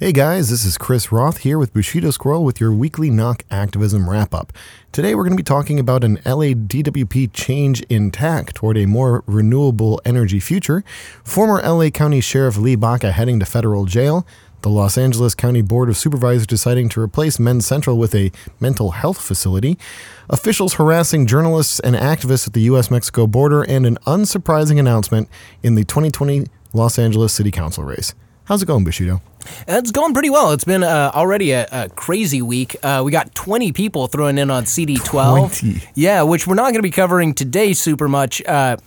Hey guys, this is Chris Roth here with Bushido Squirrel with your weekly knock activism wrap up. Today we're going to be talking about an LA DWP change in tack toward a more renewable energy future, former LA County Sheriff Lee Baca heading to federal jail, the Los Angeles County Board of Supervisors deciding to replace Men's Central with a mental health facility, officials harassing journalists and activists at the US Mexico border, and an unsurprising announcement in the 2020 Los Angeles City Council race. How's it going, Bushido? It's going pretty well. It's been uh, already a, a, crazy week. Uh, we got 20 people throwing in on CD12. 20. Yeah, which we're not going to be covering today super much. Uh,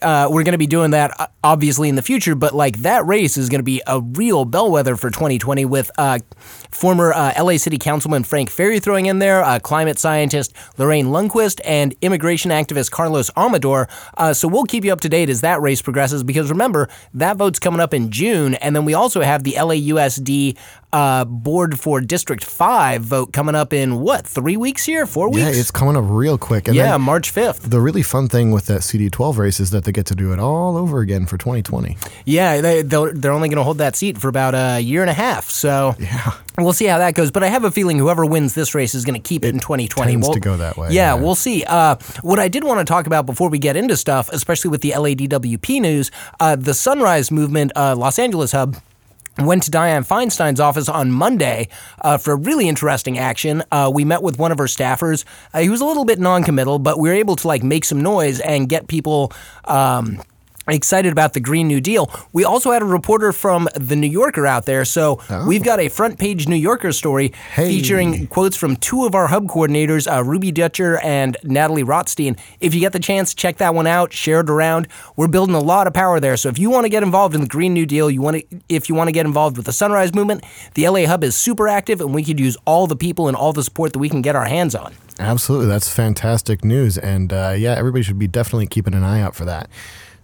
uh, we're going to be doing that uh, obviously in the future, but like that race is going to be a real bellwether for 2020 with uh, former uh, LA City Councilman Frank Ferry throwing in there, uh, climate scientist Lorraine Lundquist, and immigration activist Carlos Amador. Uh, so we'll keep you up to date as that race progresses because remember, that vote's coming up in June. And then we also have the LAUSD uh, board for District 5 vote coming up in what, three weeks here? Four weeks? Yeah, it's coming up real quick. And yeah, March 5th. The really fun thing with that CD12 race is that they get to do it all over again for 2020. Yeah, they, they're only going to hold that seat for about a year and a half. So yeah. We'll see how that goes, but I have a feeling whoever wins this race is going to keep it, it in 2020. Tends we'll, to go that way. Yeah, yeah. we'll see. Uh, what I did want to talk about before we get into stuff, especially with the LADWP news, uh, the Sunrise Movement uh, Los Angeles hub went to Dianne Feinstein's office on Monday uh, for a really interesting action. Uh, we met with one of her staffers. Uh, he was a little bit non-committal, but we were able to like make some noise and get people. Um, excited about the Green New Deal. We also had a reporter from the New Yorker out there, so oh. we've got a front page New Yorker story hey. featuring quotes from two of our hub coordinators, uh, Ruby Dutcher and Natalie Rothstein. If you get the chance, check that one out, share it around. We're building a lot of power there, so if you want to get involved in the Green New Deal, you want to, if you want to get involved with the Sunrise Movement, the LA Hub is super active, and we could use all the people and all the support that we can get our hands on. Absolutely, that's fantastic news, and uh, yeah, everybody should be definitely keeping an eye out for that.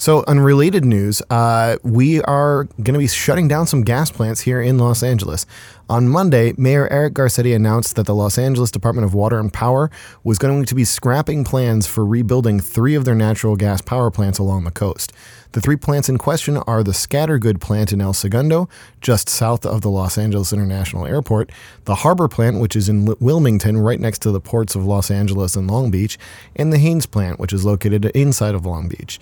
So, unrelated news, uh, we are going to be shutting down some gas plants here in Los Angeles. On Monday, Mayor Eric Garcetti announced that the Los Angeles Department of Water and Power was going to be scrapping plans for rebuilding three of their natural gas power plants along the coast. The three plants in question are the Scattergood plant in El Segundo, just south of the Los Angeles International Airport, the Harbor plant, which is in Wilmington, right next to the ports of Los Angeles and Long Beach, and the Haynes plant, which is located inside of Long Beach.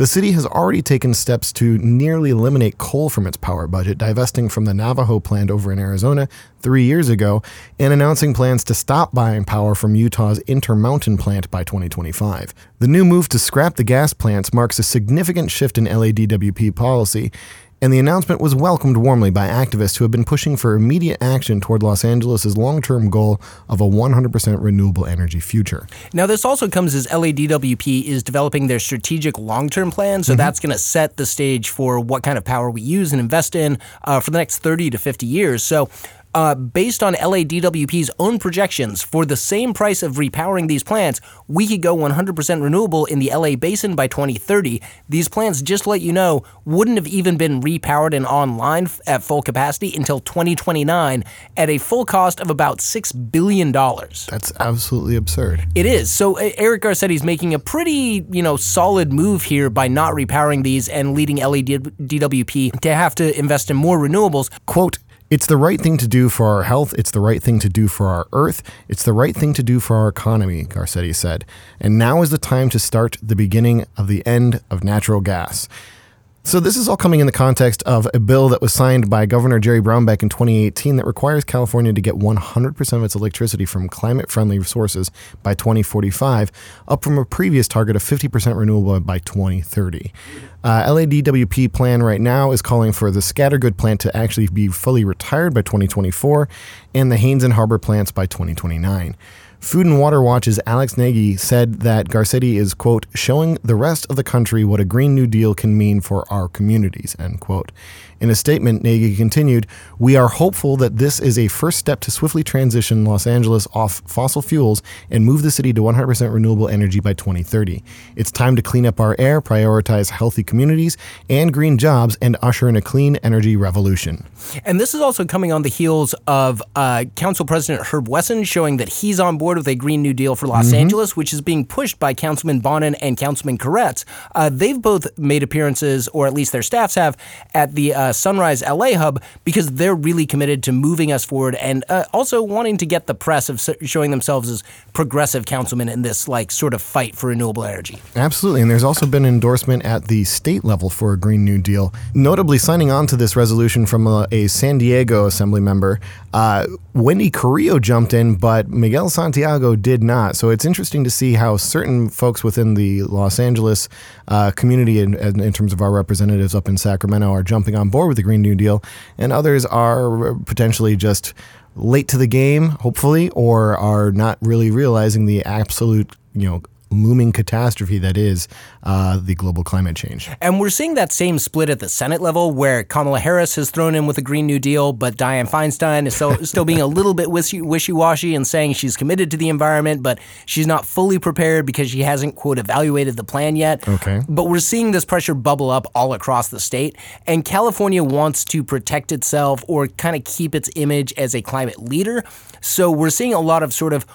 The city has already taken steps to nearly eliminate coal from its power budget, divesting from the Navajo plant over in Arizona three years ago, and announcing plans to stop buying power from Utah's Intermountain plant by 2025. The new move to scrap the gas plants marks a significant shift in LADWP policy and the announcement was welcomed warmly by activists who have been pushing for immediate action toward Los Angeles' long term goal of a 100% renewable energy future. Now, this also comes as LADWP is developing their strategic long term plan, so mm-hmm. that's going to set the stage for what kind of power we use and invest in uh, for the next 30 to 50 years. So, uh, based on LADWP's own projections, for the same price of repowering these plants, we could go 100% renewable in the LA basin by 2030. These plants, just to let you know, wouldn't have even been repowered and online at full capacity until 2029 at a full cost of about $6 billion. That's absolutely absurd. It is. So Eric Garcetti is making a pretty, you know, solid move here by not repowering these and leading LADWP to have to invest in more renewables. Quote, it's the right thing to do for our health. It's the right thing to do for our earth. It's the right thing to do for our economy, Garcetti said. And now is the time to start the beginning of the end of natural gas. So, this is all coming in the context of a bill that was signed by Governor Jerry Brown back in 2018 that requires California to get 100% of its electricity from climate friendly sources by 2045, up from a previous target of 50% renewable by 2030. Uh, LADWP plan right now is calling for the Scattergood plant to actually be fully retired by 2024 and the Haynes and Harbor plants by 2029. Food and Water Watch's Alex Nagy said that Garcetti is, quote, showing the rest of the country what a Green New Deal can mean for our communities, end quote. In a statement, Nagy continued, We are hopeful that this is a first step to swiftly transition Los Angeles off fossil fuels and move the city to 100% renewable energy by 2030. It's time to clean up our air, prioritize healthy communities and green jobs, and usher in a clean energy revolution. And this is also coming on the heels of uh, Council President Herb Wesson showing that he's on board with a Green New Deal for Los Mm-hmm. Angeles, which is being pushed by Councilman Bonin and Councilman Koretz. Uh, they've both made appearances, or at least their staffs have, at the uh, Sunrise LA hub because they're really committed to moving us forward and uh, also wanting to get the press of showing themselves as progressive councilmen in this like sort of fight for renewable energy. Absolutely. And there's also been endorsement at the state level for a Green New Deal. Notably, signing on to this resolution from a, a San Diego assembly member, uh, Wendy Carrillo jumped in, but Miguel Santiago did not. So it's interesting to see how certain folks within the Los Angeles uh, community, in in terms of our representatives up in Sacramento, are jumping on board with the Green New Deal, and others are potentially just late to the game, hopefully, or are not really realizing the absolute, you know, looming catastrophe that is uh, the global climate change. And we're seeing that same split at the Senate level, where Kamala Harris has thrown in with a Green New Deal, but Dianne Feinstein is so, still being a little bit wishy washy and saying she's committed to the environment, but she's not fully prepared because she hasn't, quote, evaluated the plan yet. Okay. But we're seeing this pressure bubble up all across the state, and California wants to protect itself or kind of keep its image as a climate leader. So we're seeing a lot of sort of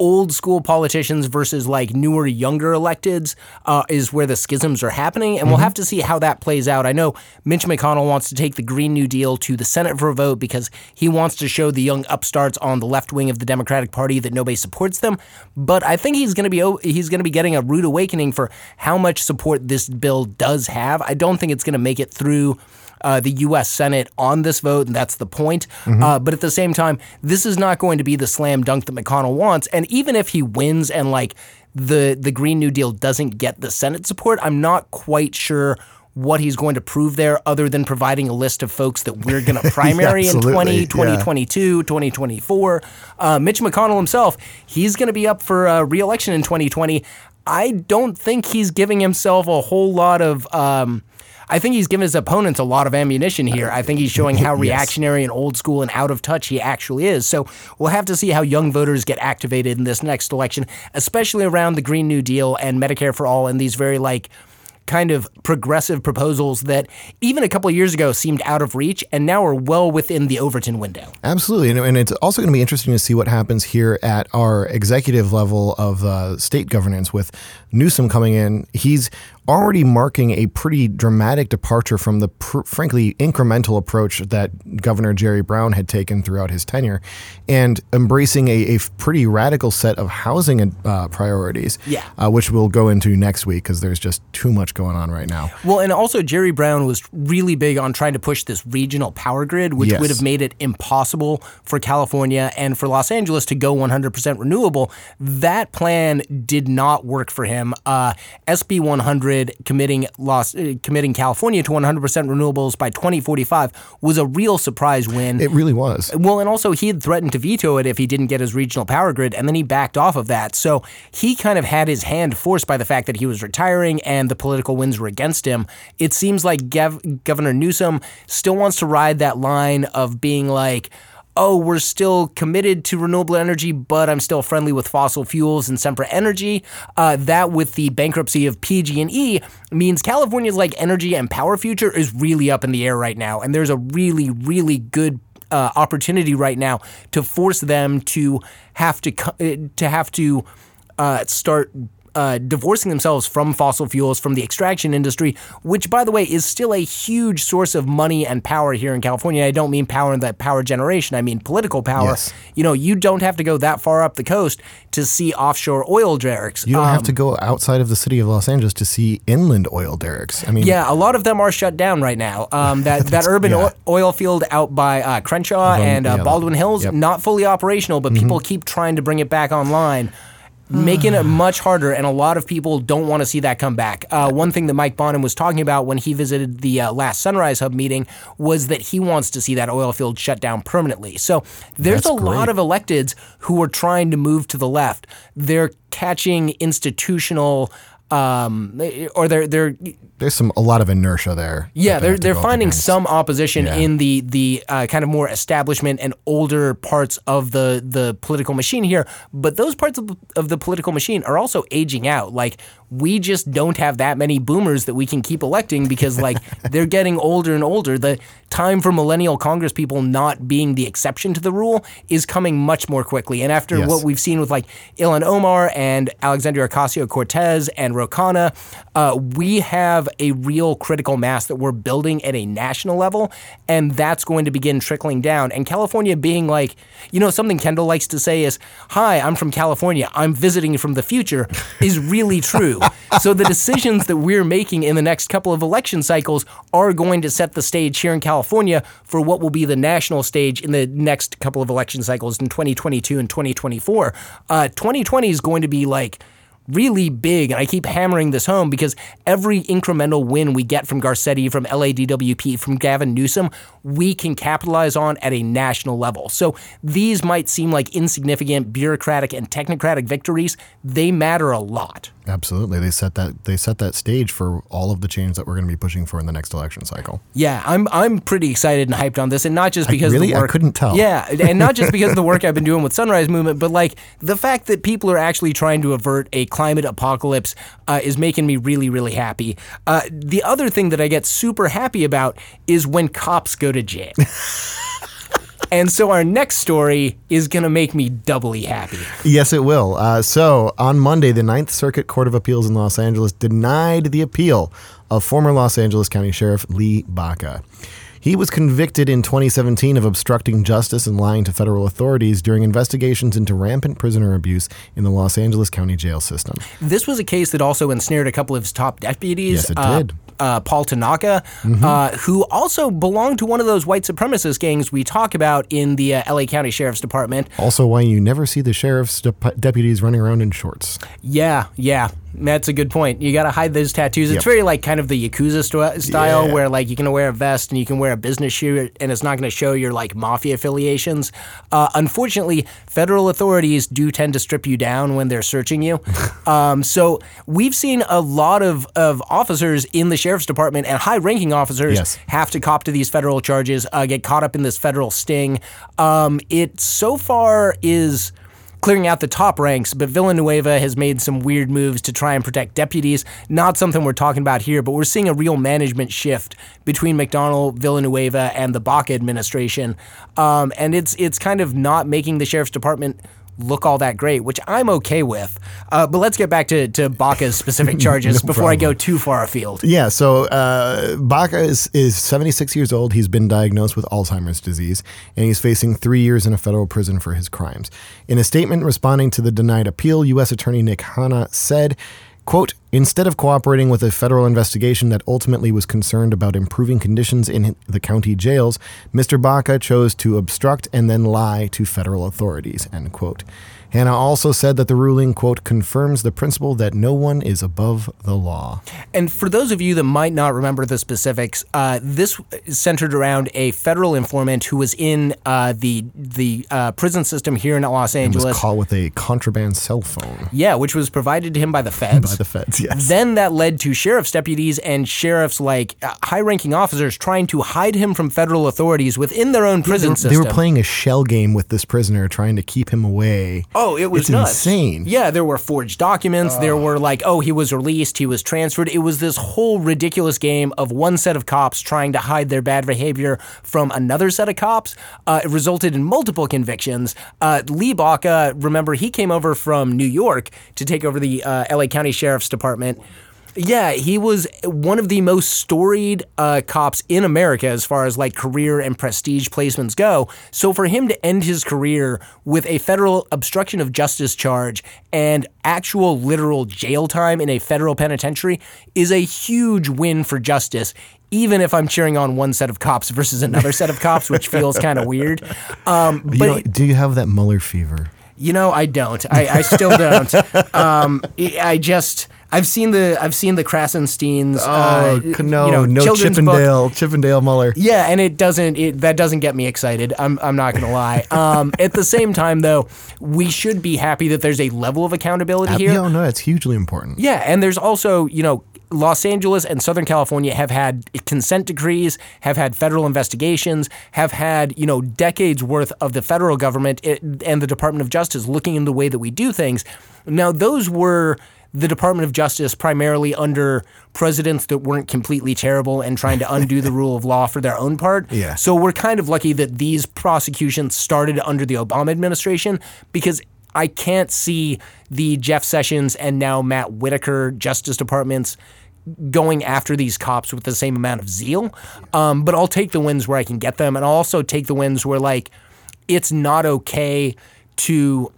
old school politicians versus like newer, younger electeds uh, is where the schisms are happening. And we'll have to see how that plays out. I know Mitch McConnell wants to take the Green New Deal to the Senate for a vote because he wants to show the young upstarts on the left wing of the Democratic Party that nobody supports them. But I think he's going to be he's going to be getting a rude awakening for how much support this bill does have. I don't think it's going to make it through uh, the U.S. Senate on this vote, and that's the point. Uh, but at the same time, this is not going to be the slam dunk that McConnell wants. And even if he wins and like the the Green New Deal doesn't get the Senate support, I'm not quite sure what he's going to prove there other than providing a list of folks that we're going to primary in absolutely, 20, yeah. 2022, 2024. Uh, Mitch McConnell himself, he's going to be up for uh, reelection in 2020. I don't think he's giving himself a whole lot of. Um, I think he's given his opponents a lot of ammunition here. I think he's showing how Yes. reactionary and old school and out of touch he actually is. So we'll have to see how young voters get activated in this next election, especially around the Green New Deal and Medicare for All and these very like kind of progressive proposals that even a couple of years ago seemed out of reach and now are well within the Overton window. Absolutely. And, and it's also going to be interesting to see what happens here at our executive level of uh, state governance with Newsom coming in. He's already marking a pretty dramatic departure from the pr- frankly incremental approach that Governor Jerry Brown had taken throughout his tenure and embracing a, a pretty radical set of housing uh, priorities, Yeah. uh, which we'll go into next week because there's just too much going on right now. Well, and also Jerry Brown was really big on trying to push this regional power grid, which Yes. would have made it impossible for California and for Los Angeles to go 100% renewable. That plan did not work for him. Uh, SB 100 committing Los, uh, committing California to 100% renewables by 2045 was a real surprise win. It really was. Well, and also he had threatened to veto it if he didn't get his regional power grid, and then he backed off of that. So he kind of had his hand forced by the fact that he was retiring and the political winds were against him. It seems like Gev- Governor Newsom still wants to ride that line of being like, oh, we're still committed to renewable energy, but I'm still friendly with fossil fuels and Sempra Energy. Uh, that, with the bankruptcy of PG&E, means California's like energy and power future is really up in the air right now, and there's a really, really good uh, opportunity right now to force them to have to uh, to have to uh, start. Uh, divorcing themselves from fossil fuels, from the extraction industry, which, by the way, is still a huge source of money and power here in California. I don't mean power in that power generation, I mean political power. Yes. You know, you don't have to go that far up the coast to see offshore oil derricks. You don't Um, have to go outside of the city of Los Angeles to see inland oil derricks. I mean, Yeah, a lot of them are shut down right now. Um, that that urban yeah. oil field out by uh, Crenshaw Um, and uh, yeah, Baldwin Hills yep. Mm-hmm. not fully operational, but people keep trying to bring it back online. Making it much harder, and a lot of people don't want to see that come back. Uh, one thing that Mike Bonin was talking about when he visited the uh, last Sunrise Hub meeting was that he wants to see that oil field shut down permanently. So there's That's a lot of electeds who are trying to move to the left. They're catching institutional, um, or they're they're there's some a lot of inertia there. yeah, that they they're they're finding against. some opposition Yeah. in the the uh, kind of more establishment and older parts of the the political machine here, but those parts of, of the political machine are also aging out. Like we just don't have that many boomers that we can keep electing because like they're getting older and older. The time for millennial Congress people not being the exception to the rule is coming much more quickly. And after Yes. what we've seen with like Ilhan Omar and Alexandria Ocasio Cortez and Ro Khanna, uh, we have a real critical mass that we're building at a national level, and that's going to begin trickling down. And California being like, you know, something Kendall likes to say is, Hi, I'm from California. I'm visiting from the future, is really true. So the decisions that we're making in the next couple of election cycles are going to set the stage here in California for what will be the national stage in the next couple of election cycles in 2022 and 2024. Uh, 2020 is going to be like really big, and I keep hammering this home because every incremental win we get from Garcetti, from LADWP, from Gavin Newsom, we can capitalize on at a national level. So these might seem like insignificant bureaucratic and technocratic victories. They matter a lot. Absolutely, they set that they set that stage for all of the change that we're going to be pushing for in the next election cycle. Yeah, I'm I'm pretty excited and hyped on this, and not just because of really? the I work. couldn't tell. Yeah, and not just because of the work I've been doing with Sunrise Movement, but like the fact that people are actually trying to avert a climate apocalypse uh, is making me really really happy. Uh, the other thing that I get super happy about is when cops go to jail. And so our next story is going to make me doubly happy. Yes, it will. Uh, so on Monday, the Ninth Circuit Court of Appeals in Los Angeles denied the appeal of former Los Angeles County Sheriff Lee Baca. He was convicted in 2017 of obstructing justice and lying to federal authorities during investigations into rampant prisoner abuse in the Los Angeles County jail system. This was a case that also ensnared a couple of his top deputies. Yes, it uh, did. Mm-hmm. Uh, Paul Tanaka, uh, who also belonged to one of those white supremacist gangs we talk about in the uh, LA County Sheriff's Department. Also, why you never see the sheriff's dep- deputies running around in shorts. Yeah, yeah. That's a good point. You got to hide those tattoos. It's Yep. very like kind of the Yakuza st- style Yeah. where like you can wear a vest and you can wear a business shirt and it's not going to show your like mafia affiliations. Uh, unfortunately, federal authorities do tend to strip you down when they're searching you. um, so we've seen a lot of, of officers in the sheriff's department and high ranking officers Yes. have to cop to these federal charges, uh, get caught up in this federal sting. Um, it so far is clearing out the top ranks, but Villanueva has made some weird moves to try and protect deputies. Not something we're talking about here, but we're seeing a real management shift between McDonnell, Villanueva, and the Baca administration, um, and it's it's kind of not making the sheriff's department look all that great, which I'm okay with. Uh, but let's get back to to Baca's specific charges before I go too far afield. Yeah, so uh, Baca is, is 76 years old. He's been diagnosed with Alzheimer's disease, and he's facing three years in a federal prison for his crimes. In a statement responding to the denied appeal, U.S. Attorney Nick Hanna said, quote, Instead of cooperating with a federal investigation that ultimately was concerned about improving conditions in the county jails, Mr. Baca chose to obstruct and then lie to federal authorities, end quote. Hanna also said that the ruling, quote, confirms the principle that no one is above the law. And for those of you that might not remember the specifics, uh, this centered around a federal informant who was in uh, the the uh, prison system here in Los was Angeles. caught with a contraband cell phone yeah, which was provided to him by the feds. by the feds. Yes. Then that led to sheriff's deputies and sheriff's like uh, high-ranking officers trying to hide him from federal authorities within their own prison they system. They were playing a shell game with this prisoner, trying to keep him away. Oh, it was It's nuts. insane. Yeah, there were forged documents. There were like, oh, he was released, he was transferred. It was this whole ridiculous game of one set of cops trying to hide their bad behavior from another set of cops. Uh, it resulted in multiple convictions. Uh, Lee Baca, remember, he came over from New York to take over the uh, LA County Sheriff's Department. Yeah, he was one of the most storied uh, cops in America as far as like career and prestige placements go. So for him to end his career with a federal obstruction of justice charge and actual literal jail time in a federal penitentiary is a huge win for justice. Even if I'm cheering on one set of cops versus another set of cops, which feels kind of weird. Um, but You know, do you have that Mueller fever? you know, I don't. I, I still don't. Um, I I just I've seen the I've seen the Krassensteins. uh, Oh, no, you know, no children's book. Chippendale, Chippendale Mueller. Yeah, and it doesn't it, that doesn't get me excited. I'm I'm not gonna lie. Um, at the same time, though, we should be happy that there's a level of accountability here. Yeah, no, it's hugely important. Yeah, and there's also, you know, Los Angeles and Southern California have had consent decrees, have had federal investigations, have had, you know, decades worth of the federal government and the Department of Justice looking in the way that we do things. Now, those were the Department of Justice primarily under presidents that weren't completely terrible and trying to undo the rule of law for their own part. Yeah. So we're kind of lucky that these prosecutions started under the Obama administration because I can't see the Jeff Sessions and now Matt Whitaker Justice Departments going after these cops with the same amount of zeal. Um, but I'll take the wins where I can get them, and I'll also take the wins where like it's not okay to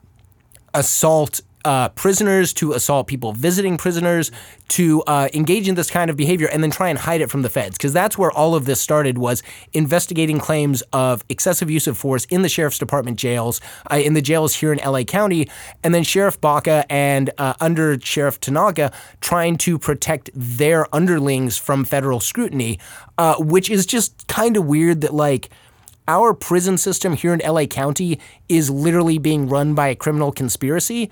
assault uh, prisoners, to assault people visiting prisoners, to uh, engage in this kind of behavior, and then try and hide it from the feds. Because that's where all of this started was investigating claims of excessive use of force in the sheriff's department jails, uh, in the jails here in LA County, and then Sheriff Baca and uh, under Sheriff Tanaka trying to protect their underlings from federal scrutiny, uh, which is just kind of weird that like our prison system here in LA County is literally being run by a criminal conspiracy.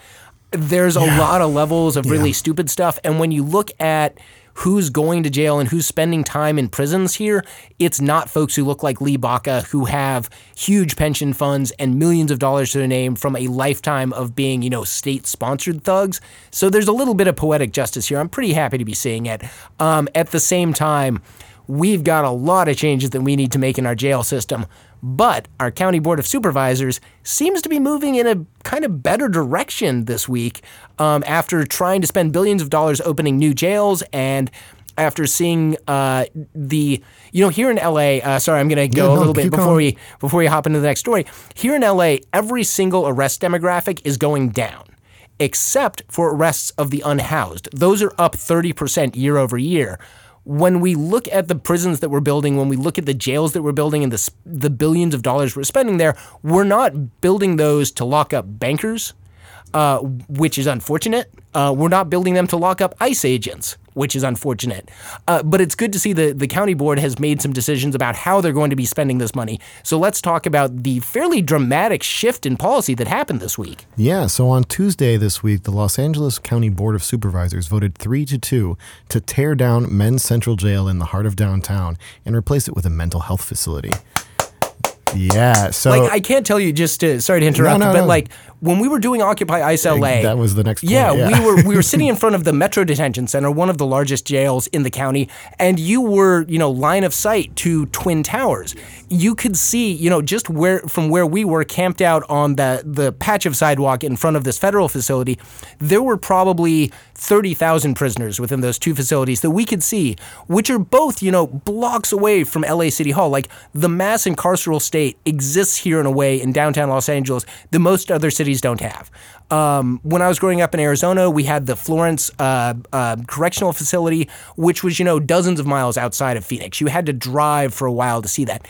There's a lot of levels of really stupid stuff. And when you look at who's going to jail and who's spending time in prisons here, it's not folks who look like Lee Baca who have huge pension funds and millions of dollars to their name from a lifetime of being, you know, state sponsored thugs. So there's a little bit of poetic justice here. I'm pretty happy to be seeing it. Um, at the same time, we've got a lot of changes that we need to make in our jail system. But our county board of supervisors seems to be moving in a kind of better direction this week um, after trying to spend billions of dollars opening new jails and after seeing uh, the you know here in LA. Uh, sorry, I'm going to go Yeah, a little bit before going. we before we hop into the next story. Here in LA, every single arrest demographic is going down except for arrests of the unhoused. Those are up 30% year over year. When we look at the prisons that we're building, when we look at the jails that we're building and the, the billions of dollars we're spending there, we're not building those to lock up bankers, uh, which is unfortunate. Uh, we're not building them to lock up ICE agents, which is unfortunate. Uh, but it's good to see the, the county board has made some decisions about how they're going to be spending this money. So let's talk about the fairly dramatic shift in policy that happened this week. Yeah, so on Tuesday this week, the Los Angeles County Board of Supervisors voted 3 to 2 to tear down Men's Central Jail in the heart of downtown and replace it with a mental health facility. Yeah, so like I can't tell you just to sorry to interrupt, No, no, but no. like when we were doing Occupy ICE LA, that was the next point, Yeah, yeah. we were we were sitting in front of the Metro Detention Center, one of the largest jails in the county, and you were you know line of sight to Twin Towers. You could see you know just where from where we were camped out on the the patch of sidewalk in front of this federal facility, there were probably thirty thousand prisoners within those two facilities that we could see, which are both you know blocks away from LA City Hall. Like the mass incarceral state exists here in a way in downtown Los Angeles that most other cities don't have. Um, when I was growing up in Arizona, we had the Florence uh, uh, Correctional Facility, which was you know dozens of miles outside of Phoenix. You had to drive for a while to see that.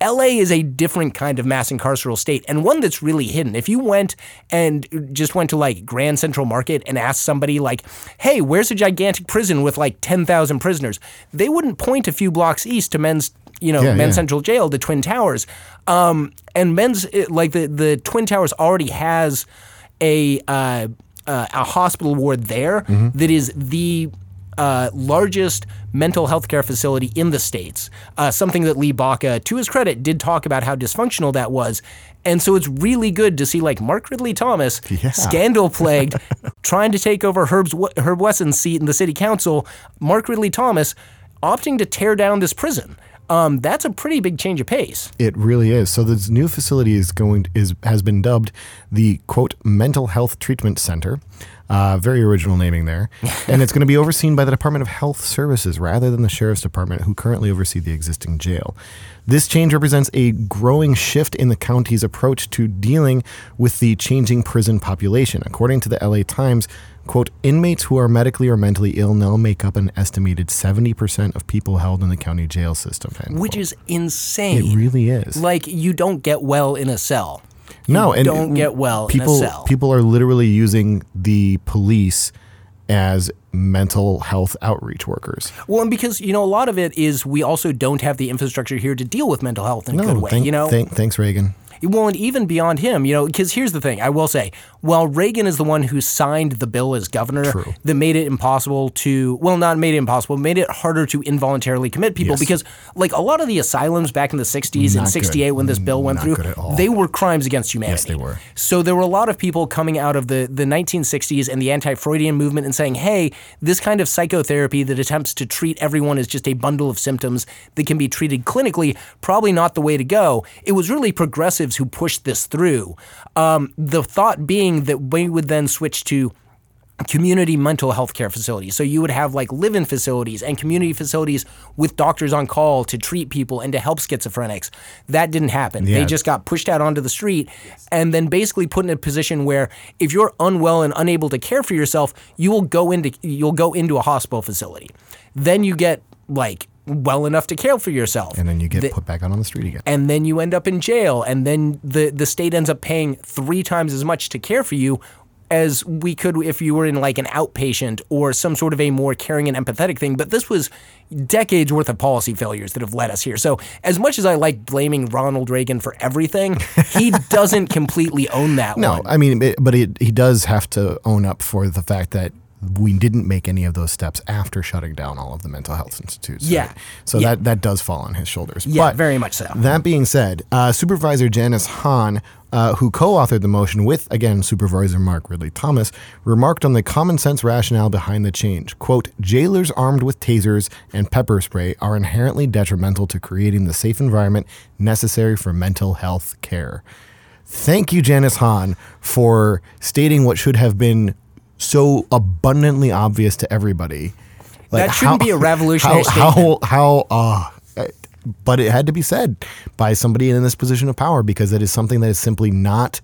LA is a different kind of mass incarceral state and one that's really hidden. If you went and just went to like Grand Central Market and asked somebody like, "Hey, where's a gigantic prison with like 10,000 prisoners?" They wouldn't point a few blocks east to men's, you know, Yeah, men's yeah. Central Jail, the Twin Towers. Um, and men's like the the Twin Towers already has a uh, uh, a hospital ward there that is the uh, largest mental health care facility in the states. Uh, something that Lee Baca, to his credit, did talk about how dysfunctional that was. And so it's really good to see like Mark Ridley Thomas, Yeah. scandal plagued, trying to take over Herb's, Herb Wesson's seat in the city council. Mark Ridley Thomas opting to tear down this prison. Um, that's a pretty big change of pace. It really is. So this new facility is going is has been dubbed the quote mental health treatment center. Uh, very original naming there, and it's going to be overseen by the Department of Health Services rather than the Sheriff's Department, who currently oversee the existing jail. This change represents a growing shift in the county's approach to dealing with the changing prison population. According to the LA Times, quote, inmates who are medically or mentally ill now make up an estimated 70% of people held in the county jail system. Which quote. is insane. it really is. like you don't get well in a cell. No, and don't get well people in a cell. people are literally using the police as mental health outreach workers. well, and because you know a lot of it is we also don't have the infrastructure here to deal with mental health in a good way. thank- you know, thank- thanks Reagan. Well, and even beyond him, you know, because here's the thing I will say, while Reagan is the one who signed the bill as governor True. that made it impossible to, well, not made it impossible, made it harder to involuntarily commit people Yes. because, like, a lot of the asylums back in the 60s and Not good. 68 when this bill went Not through, good they were crimes against humanity. Yes, they were. So there were a lot of people coming out of the, the 1960s and the anti Freudian movement and saying, hey, this kind of psychotherapy that attempts to treat everyone as just a bundle of symptoms that can be treated clinically, probably not the way to go. It was really who pushed this through. Um, the thought being that we would then switch to community mental health care facilities. So you would have like live in facilities and community facilities with doctors on call to treat people and to help schizophrenics. That didn't happen. Yeah. They just got pushed out onto the street and then basically put in a position where if you're unwell and unable to care for yourself, you will go into you'll go into a hospital facility. Then you get like well enough to care for yourself. And then you get The- put back out on the street again. and then you end up in jail and then the the state ends up paying three times as much to care for you as we could if you were in like an outpatient or some sort of a more caring and empathetic thing but this was decades worth of policy failures that have led us here so as much as i like blaming ronald reagan for everything he doesn't completely own that No, one I mean, it, but it, he does have to own up for the fact that we didn't make any of those steps after shutting down all of the mental health institutes. Yeah. right? So Yeah. that that does fall on his shoulders. yeah but very much so That being said, uh, Supervisor Janice Hahn, uh, who co authored the motion with, again, Supervisor Mark Ridley Thomas, remarked on the common sense rationale behind the change. Quote, jailers armed with tasers and pepper spray are inherently detrimental to creating the safe environment necessary for mental health care. Thank you, Janice Hahn, for stating what should have been so abundantly obvious to everybody. That shouldn't be a revolutionary how, How, how, uh, but it had to be said by somebody in this position of power because it is something that is simply not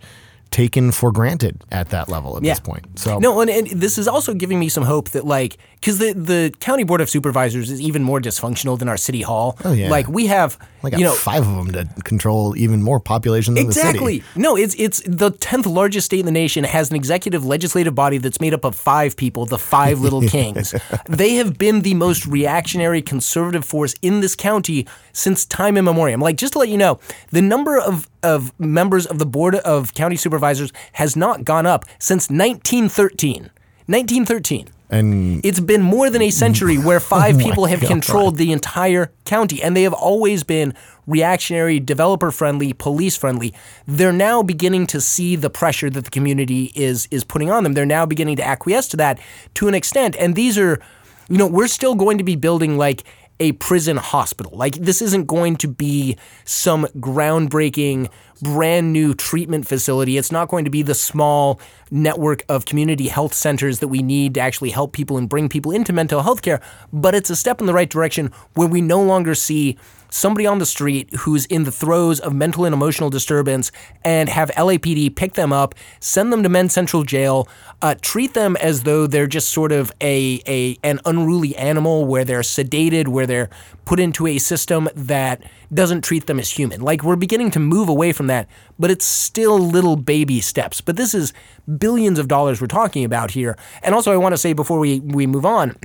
taken for granted at that level at this point. So no, and, and this is also giving me some hope that like because the the county board of supervisors is even more dysfunctional than our city hall. Oh, yeah. like we have got you know five of them to control even more population than the Exactly. city. No, it's it's the tenth largest state in the nation has an executive legislative body that's made up of five people, the five little kings. they have been the most reactionary conservative force in this county since time immemorial. Like just to let you know, the number of of members of the board of county supervisors has not gone up since 1913. 1913. And It's been more than a century where oh five Oh people have God. controlled the entire county, and they have always been reactionary, developer friendly, police friendly. They're now beginning to see the pressure that the community is is putting on them. They're now beginning to acquiesce to that to an extent. And these are, you know, we're still going to be building like a prison hospital. Like this isn't going to be some groundbreaking brand new treatment facility. It's not going to be the small network of community health centers that we need to actually help people and bring people into mental health care, but it's a step in the right direction where we no longer see somebody on the street who's in the throes of mental and emotional disturbance and have LAPD pick them up, send them to Men's Central Jail, uh, treat them as though they're just sort of a, a an unruly animal where they're sedated, where they're put into a system that doesn't treat them as human. Like we're beginning to move away from that, but it's still little baby steps. But this is billions of dollars we're talking about here. And also I want to say before we, we move on,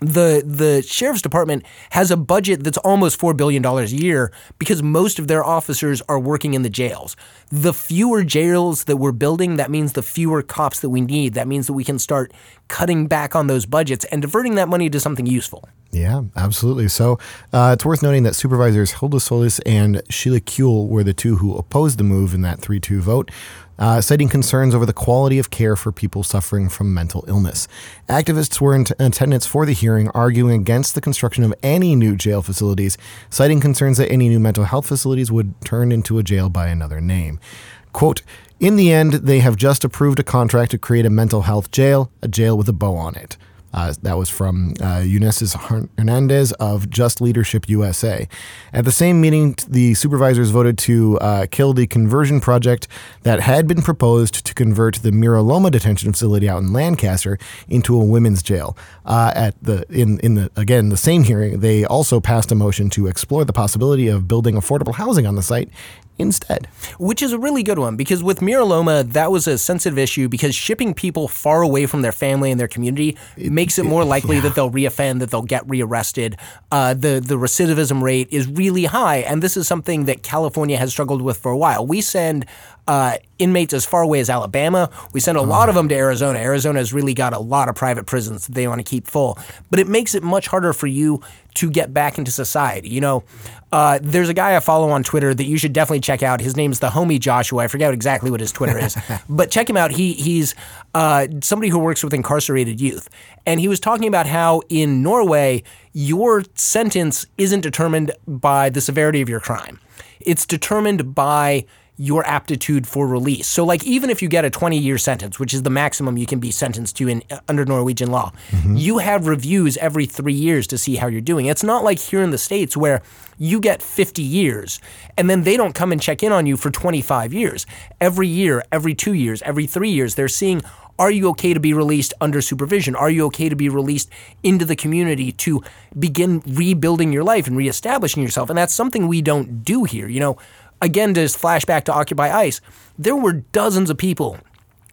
the the sheriff's department has a budget that's almost four billion dollars a year because most of their officers are working in the jails. The fewer jails that we're building, that means the fewer cops that we need. That means that we can start cutting back on those budgets and diverting that money to something useful. Yeah, absolutely. So uh, it's worth noting that supervisors Hilda Solis and Sheila Kuehl were the two who opposed the move in that 3 2 vote, uh, citing concerns over the quality of care for people suffering from mental illness. Activists were in t- attendance for the hearing, arguing against the construction of any new jail facilities, citing concerns that any new mental health facilities would turn into a jail by another name. Quote, in the end, they have just approved a contract to create a mental health jail, a jail with a bow on it. Uh, that was from uh, Hernandez of Just Leadership USA. At the same meeting, the supervisors voted to uh, kill the conversion project that had been proposed to convert the Mira Loma detention facility out in Lancaster into a women's jail. Uh, at the in in the again the same hearing, they also passed a motion to explore the possibility of building affordable housing on the site instead. Which is a really good one because with Mira Loma, that was a sensitive issue because shipping people far away from their family and their community made makes it more likely that they'll reoffend, that they'll get rearrested. Uh, the the recidivism rate is really high, and this is something that California has struggled with for a while. We send uh, inmates as far away as Alabama. We send a lot of them to Arizona. Arizona has really got a lot of private prisons that they want to keep full, but it makes it much harder for you to get back into society. You know, uh, there's a guy I follow on Twitter that you should definitely check out. His name's the homie Joshua. I forget exactly what his Twitter is, but check him out. He he's uh, somebody who works with incarcerated youth, and he was talking about how in Norway your sentence isn't determined by the severity of your crime. It's determined by your aptitude for release. So like even if you get a 20 year sentence, which is the maximum you can be sentenced to in uh, under Norwegian law, you have reviews every 3 years to see how you're doing. It's not like here in the states where you get 50 years and then they don't come and check in on you for 25 years. Every year, every 2 years, every 3 years they're seeing are you okay to be released under supervision? Are you okay to be released into the community to begin rebuilding your life and reestablishing yourself? And that's something we don't do here. You know, again, to just flash back to Occupy ICE, there were dozens of people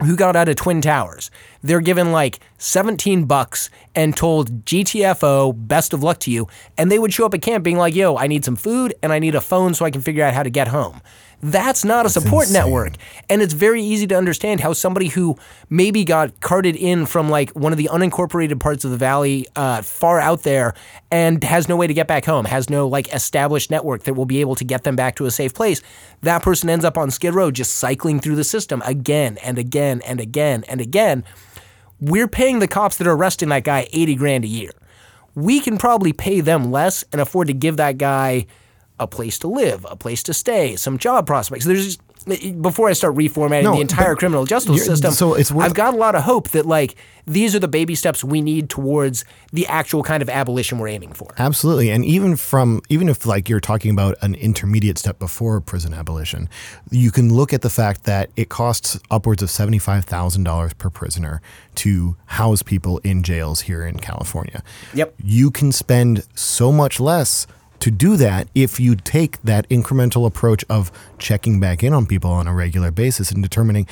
who got out of Twin Towers. They're given like 17 bucks and told GTFO, best of luck to you. And they would show up at camp being like, yo, I need some food and I need a phone so I can figure out how to get home. That's not a support network. And it's very easy to understand how somebody who maybe got carted in from like one of the unincorporated parts of the valley uh, far out there and has no way to get back home, has no like established network that will be able to get them back to a safe place, that person ends up on Skid Row just cycling through the system again and again and again and again. We're paying the cops that are arresting that guy 80 grand a year. We can probably pay them less and afford to give that guy a place to live, a place to stay, some job prospects. There's before I start reformatting No, the entire criminal justice system. so it's worth- I've got a lot of hope that like these are the baby steps we need towards the actual kind of abolition we're aiming for. Absolutely. And even from even if like you're talking about an intermediate step before prison abolition, you can look at the fact that it costs upwards of $75,000 per prisoner to house people in jails here in California. Yep. You can spend so much less to do that if you take that incremental approach of checking back in on people on a regular basis and determining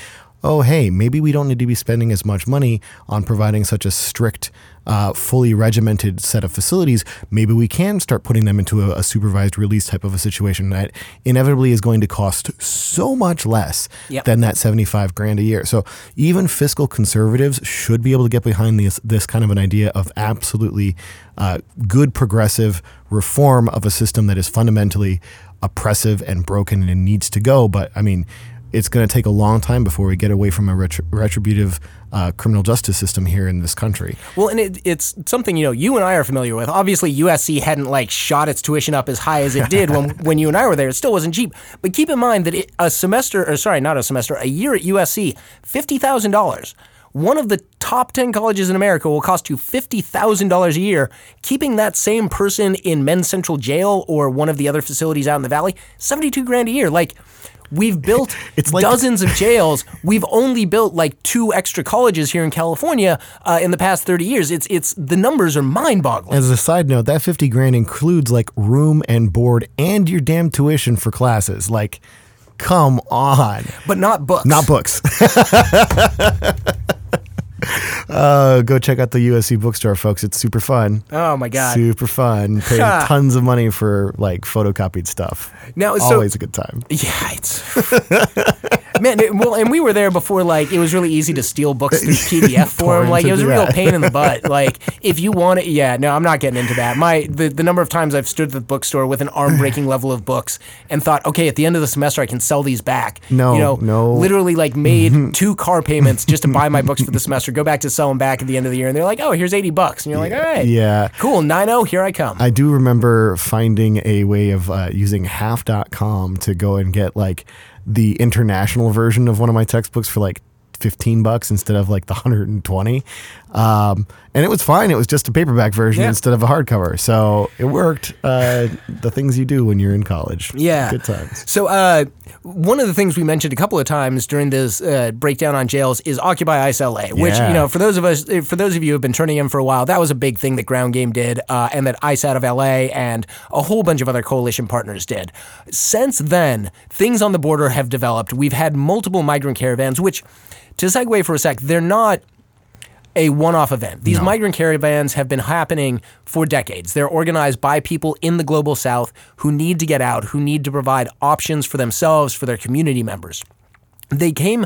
oh, hey, maybe we don't need to be spending as much money on providing such a strict, uh, fully regimented set of facilities. Maybe we can start putting them into a, a supervised release type of a situation that inevitably is going to cost so much less Yep. than that 75 grand a year. So even fiscal conservatives should be able to get behind this, this kind of an idea of absolutely uh, good progressive reform of a system that is fundamentally oppressive and broken and needs to go. But I mean, it's going to take a long time before we get away from a retri- retributive uh, criminal justice system here in this country. Well, and it, it's something you know you and I are familiar with. Obviously, USC hadn't like shot its tuition up as high as it did when when you and I were there. It still wasn't cheap. But keep in mind that it, a semester, or sorry, not a semester, a year at USC, fifty thousand dollars. One of the top 10 colleges in America will cost you $50,000 a year. Keeping that same person in Men's Central Jail or one of the other facilities out in the valley, 72 grand a year. Like, we've built like- dozens of jails. We've only built like two extra colleges here in California uh, in the past 30 years. It's it's the numbers are mind-boggling. As a side note, that 50 grand includes like room and board and your damn tuition for classes. Like, come on. But not books. Not books. uh, go check out the USC bookstore, folks. It's super fun. Oh my god. Super fun. Pay tons of money for like photocopied stuff. Now, it's always a good time. Yeah, it's man. it- well, and we were there before. Like, it was really easy to steal books through PDF form. Like, it was a real that. pain in the butt. Like, if you want it, yeah. No, I'm not getting into that. My the, the number of times I've stood at the bookstore with an arm breaking level of books and thought, okay, at the end of the semester I can sell these back. No, you know, no. Literally, like, made two car payments just to buy my books for the semester. Go back to sell them back at the end of the year, and they're like, oh, here's eighty bucks, and you're like, all right, Yeah. cool, nine zero, here I come. I do remember finding a way of uh, using half.com to go and get like the international version of one of my textbooks for like 15 bucks instead of like the 120. Um, and it was fine. It was just a paperback version Yeah. instead of a hardcover. So it worked. Uh, the things you do when you're in college. Yeah. Good times. So, uh, one of the things we mentioned a couple of times during this uh, breakdown on jails is Occupy ICE LA, which Yeah. you know, for those of us, for those of you who have been turning in for a while, that was a big thing that Ground Game did, uh, and that ICE out of LA and a whole bunch of other coalition partners did. Since then, things on the border have developed. We've had multiple migrant caravans, which, to segue for a sec, they're not a one off event. These migrant caravans have been happening for decades. They're organized by people in the global south who need to get out, who need to provide options for themselves, for their community members. They came.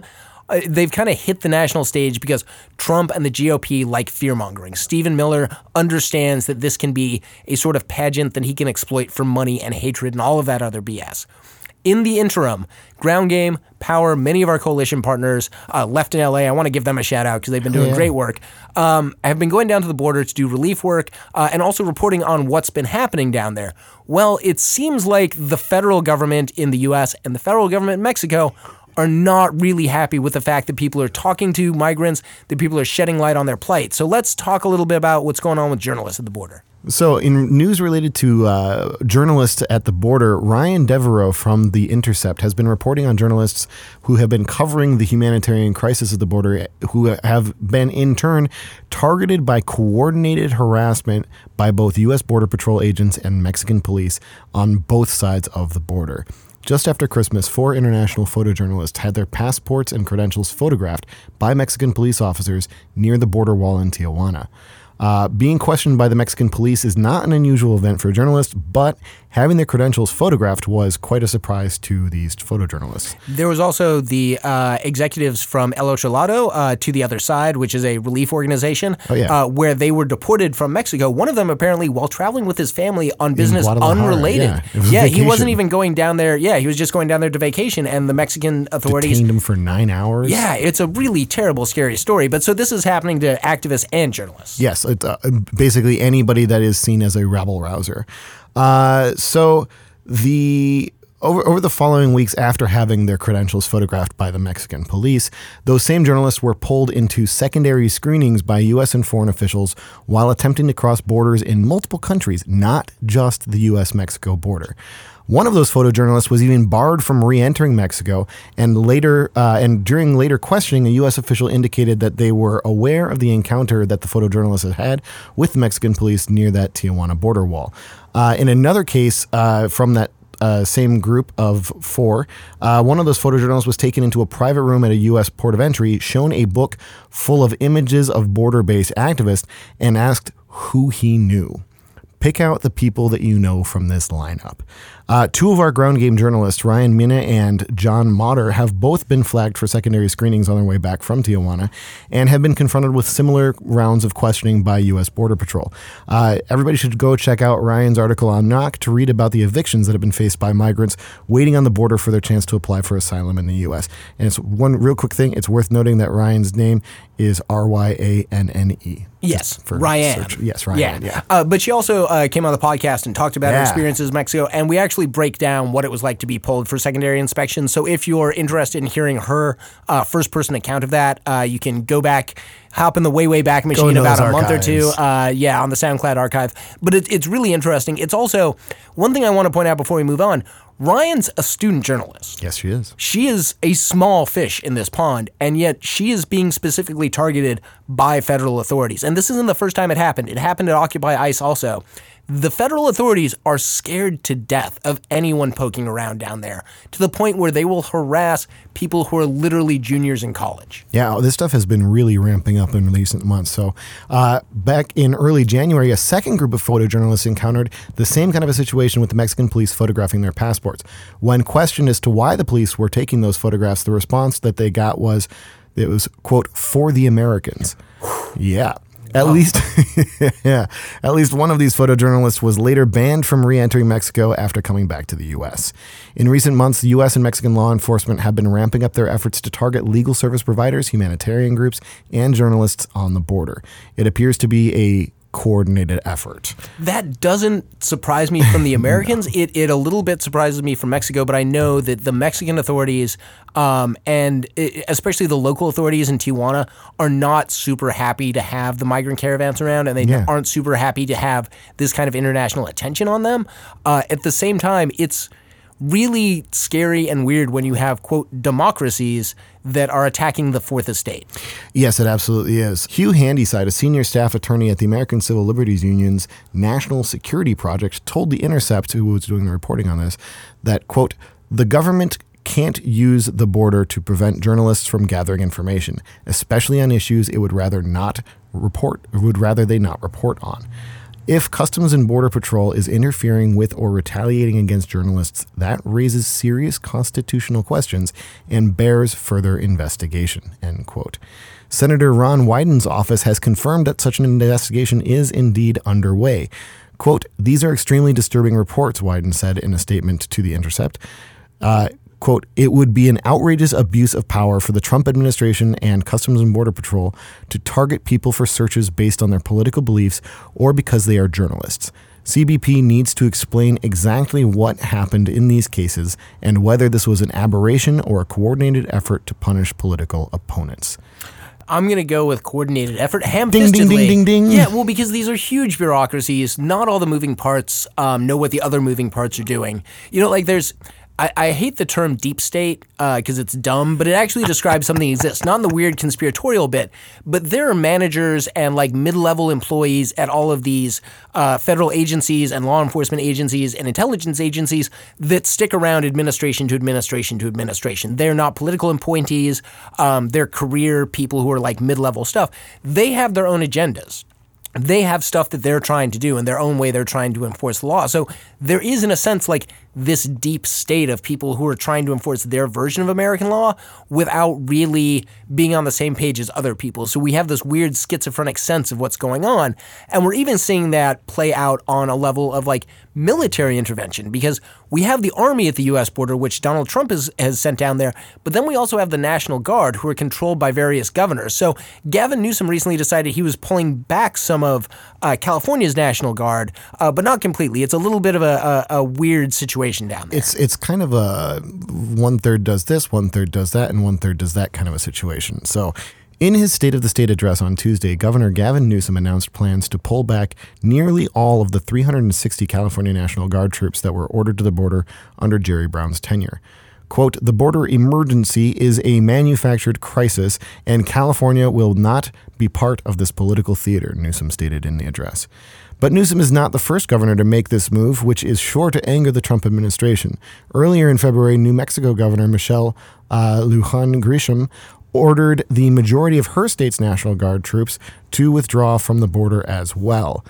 Uh, they've kind of hit the national stage because Trump and the GOP like fear mongering. Stephen Miller understands that this can be a sort of pageant that he can exploit for money and hatred and all of that other BS. In the interim, Ground Game, Power, many of our coalition partners uh, left in LA. I want to give them a shout out because they've been doing yeah. great work. Um, have been going down to the border to do relief work uh, and also reporting on what's been happening down there. Well, it seems like the federal government in the U.S. and the federal government in Mexico are not really happy with the fact that people are talking to migrants, that people are shedding light on their plight. So let's talk a little bit about what's going on with journalists at the border. So, in news related to uh, journalists at the border, Ryan Devereaux from The Intercept has been reporting on journalists who have been covering the humanitarian crisis at the border, who have been in turn targeted by coordinated harassment by both U.S. Border Patrol agents and Mexican police on both sides of the border. Just after Christmas, four international photojournalists had their passports and credentials photographed by Mexican police officers near the border wall in Tijuana. Uh, being questioned by the Mexican police is not an unusual event for a journalist, but having their credentials photographed was quite a surprise to these photojournalists. There was also the uh, executives from Al Otro Lado uh, to the other side, which is a relief organization, Oh, yeah. uh, where they were deported from Mexico. One of them apparently while traveling with his family on business unrelated. yeah. Was he wasn't even going down there. Yeah, he was just going down there to vacation, and the Mexican authorities. Detained him for nine hours. Yeah, it's a really terrible, scary story. But so this is happening to activists and journalists. Yes, uh, basically anybody that is seen as a rabble rouser. Uh, so the over, over the following weeks after having their credentials photographed by the Mexican police, those same journalists were pulled into secondary screenings by U.S. and foreign officials while attempting to cross borders in multiple countries, not just the U.S. Mexico border. One of those photojournalists was even barred from re-entering Mexico, and later, uh, and during later questioning, a U.S. official indicated that they were aware of the encounter that the photojournalist had had with the Mexican police near that Tijuana border wall. Uh, in another case uh, from that uh, same group of four, uh, one of those photojournalists was taken into a private room at a U.S. port of entry, shown a book full of images of border-based activists, and asked who he knew. Pick out the people that you know from this lineup. Uh, two of our ground game journalists, Ryanne Mena and John Motter, have both been flagged for secondary screenings on their way back from Tijuana and have been confronted with similar rounds of questioning by U.S. Border Patrol. Uh, everybody should go check out Ryanne's article on Knock to read about the evictions that have been faced by migrants waiting on the border for their chance to apply for asylum in the U.S. And it's one real quick thing it's worth noting that Ryanne's name is R Y A N N E. Yes, for Ryan. search- Yes, Ryan. Yeah. Uh, but she also uh, came on the podcast and talked about her experiences in Mexico, and we actually break down what it was like to be pulled for secondary inspection. So if you're interested in hearing her uh, first person account of that, uh, you can go back, hop in the way, way back machine about a month or two. Uh, yeah, on the SoundCloud archive. But it, it's really interesting. It's also one thing I want to point out before we move on Ryanne's a student journalist. Yes, she is. She is a small fish in this pond, and yet she is being specifically targeted by federal authorities. And this isn't the first time it happened. It happened at Occupy ICE also. The federal authorities are scared to death of anyone poking around down there to the point where they will harass people who are literally juniors in college. Yeah, this stuff has been really ramping up in recent months. So, uh, back in early January, a second group of photojournalists encountered the same kind of a situation with the Mexican police photographing their passports. When questioned as to why the police were taking those photographs, the response that they got was it was, quote, for the Americans. Yeah. At least, yeah, at least one of these photojournalists was later banned from re-entering Mexico after coming back to the U.S. In recent months, the U.S. and Mexican law enforcement have been ramping up their efforts to target legal service providers, humanitarian groups, and journalists on the border. It appears to be a coordinated effort. That doesn't surprise me from the Americans. It, it a little bit surprises me from Mexico, but I know that the Mexican authorities um, and i especially the local authorities in Tijuana are not super happy to have the migrant caravans around, and they Yeah. aren't super happy to have this kind of international attention on them. Uh, at the same time, it's really scary and weird when you have quote democracies that are attacking the fourth estate. Yes, it absolutely is. Hugh Handeyside, a senior staff attorney at the American Civil Liberties Union's National Security Project, told The Intercept, who was doing the reporting on this, that, quote, the government can't use the border to prevent journalists from gathering information, especially on issues it would rather not report would rather they not report on. If Customs and Border Patrol is interfering with or retaliating against journalists, that raises serious constitutional questions and bears further investigation. End quote. Senator Ron Wyden's office has confirmed that such an investigation is indeed underway. Quote, These are extremely disturbing reports, Wyden said in a statement to The Intercept. Uh, quote, it would be an outrageous abuse of power for the Trump administration and Customs and Border Patrol to target people for searches based on their political beliefs or because they are journalists. CBP needs to explain exactly what happened in these cases and whether this was an aberration or a coordinated effort to punish political opponents. I'm going to go with coordinated effort. Ham Ding, ding, ding, ding, ding. Yeah, well, because these are huge bureaucracies. Not all the moving parts um, know what the other moving parts are doing. You know, like there's I, I hate the term deep state because uh, it's dumb, but it actually describes something that exists, not in the weird conspiratorial bit, but there are managers and like mid level employees at all of these uh, federal agencies and law enforcement agencies and intelligence agencies that stick around administration to administration to administration. They're not political appointees, um, they're career people who are like mid level stuff. They have their own agendas they have stuff that they're trying to do in their own way they're trying to enforce the law so there is in a sense like this deep state of people who are trying to enforce their version of American law without really being on the same page as other people. So we have this weird schizophrenic sense of what's going on. And we're even seeing that play out on a level of like military intervention because we have the army at the US border, which Donald Trump has, has sent down there, but then we also have the National Guard who are controlled by various governors. So Gavin Newsom recently decided he was pulling back some of uh, California's National Guard, uh, but not completely. It's a little bit of a, a, a weird situation down there. It's it's kind of a one third does this, one third does that, and one third does that kind of a situation. So. In his State of the State address on Tuesday, Governor Gavin Newsom announced plans to pull back nearly all of the 360 California National Guard troops that were ordered to the border under Jerry Brown's tenure. Quote, the border emergency is a manufactured crisis, and California will not be part of this political theater, Newsom stated in the address. But Newsom is not the first governor to make this move, which is sure to anger the Trump administration. Earlier in February, New Mexico Governor Michelle uh, Lujan Grisham ordered the majority of her state's National Guard troops to withdraw from the border as well.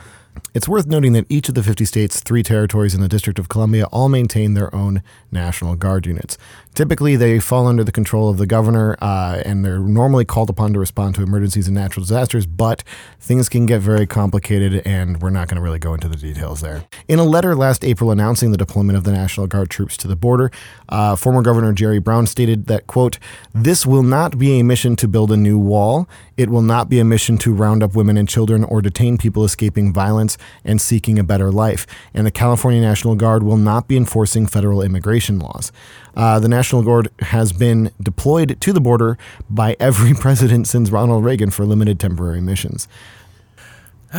It's worth noting that each of the 50 states, three territories, and the District of Columbia all maintain their own National Guard units. Typically, they fall under the control of the governor, uh, and they're normally called upon to respond to emergencies and natural disasters, but things can get very complicated, and we're not going to really go into the details there. In a letter last April announcing the deployment of the National Guard troops to the border, uh, former Governor Jerry Brown stated that, quote, this will not be a mission to build a new wall. It will not be a mission to round up women and children or detain people escaping violence and seeking a better life. And the California National Guard will not be enforcing federal immigration laws. Uh, the National Guard has been deployed to the border by every president since Ronald Reagan for limited temporary missions.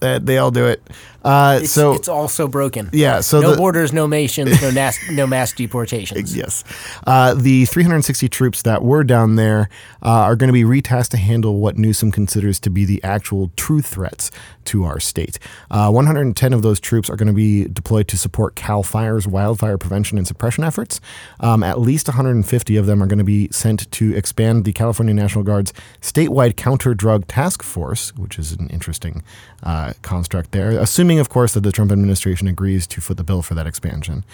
they all do it. Uh, it's, so it's all so broken. Yeah. So no the, borders, no nations, no mass, no mass deportations. Yes. Uh, the 360 troops that were down there uh, are going to be retasked to handle what Newsom considers to be the actual true threats to our state. Uh, 110 of those troops are going to be deployed to support Cal Fire's wildfire prevention and suppression efforts. Um, at least 150 of them are going to be sent to expand the California National Guard's statewide counter drug task force, which is an interesting uh, construct there, assuming of course, that the Trump administration agrees to foot the bill for that expansion.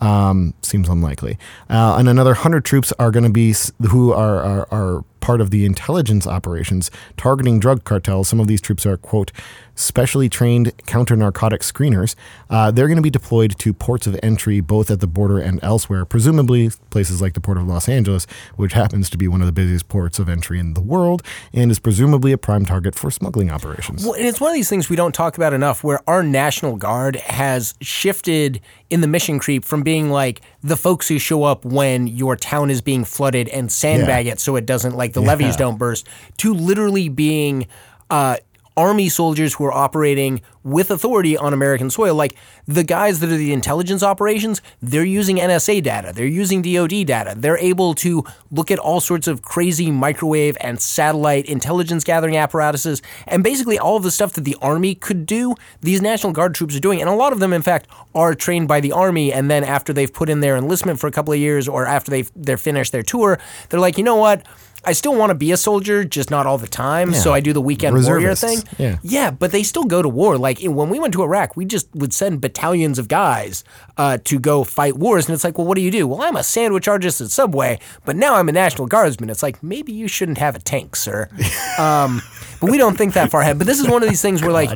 Um, seems unlikely. Uh, and another 100 troops are going to be who are, are, are part of the intelligence operations targeting drug cartels. Some of these troops are, quote, specially trained counter narcotic screeners. Uh, they're going to be deployed to ports of entry both at the border and elsewhere, presumably places like the port of Los Angeles, which happens to be one of the busiest ports of entry in the world and is presumably a prime target for smuggling operations. Well, and it's one of these things we don't talk about enough where our National Guard has shifted in the mission creep from being like the folks who show up when your town is being flooded and sandbag yeah. it so it doesn't like the yeah. levees don't burst to literally being uh, army soldiers who are operating with authority on American soil. Like the guys that are the intelligence operations, they're using NSA data, they're using DoD data. They're able to look at all sorts of crazy microwave and satellite intelligence gathering apparatuses, and basically all of the stuff that the army could do. These National Guard troops are doing, and a lot of them, in fact, are trained by the army. And then after they've put in their enlistment for a couple of years, or after they've they're finished their tour, they're like, you know what? I still want to be a soldier, just not all the time. So I do the weekend warrior thing. Yeah. Yeah, but they still go to war. Like when we went to Iraq, we just would send battalions of guys uh, to go fight wars. And it's like, well, what do you do? Well, I'm a sandwich artist at Subway, but now I'm a National Guardsman. It's like, maybe you shouldn't have a tank, sir. um, but we don't think that far ahead. But this is one of these things where, like,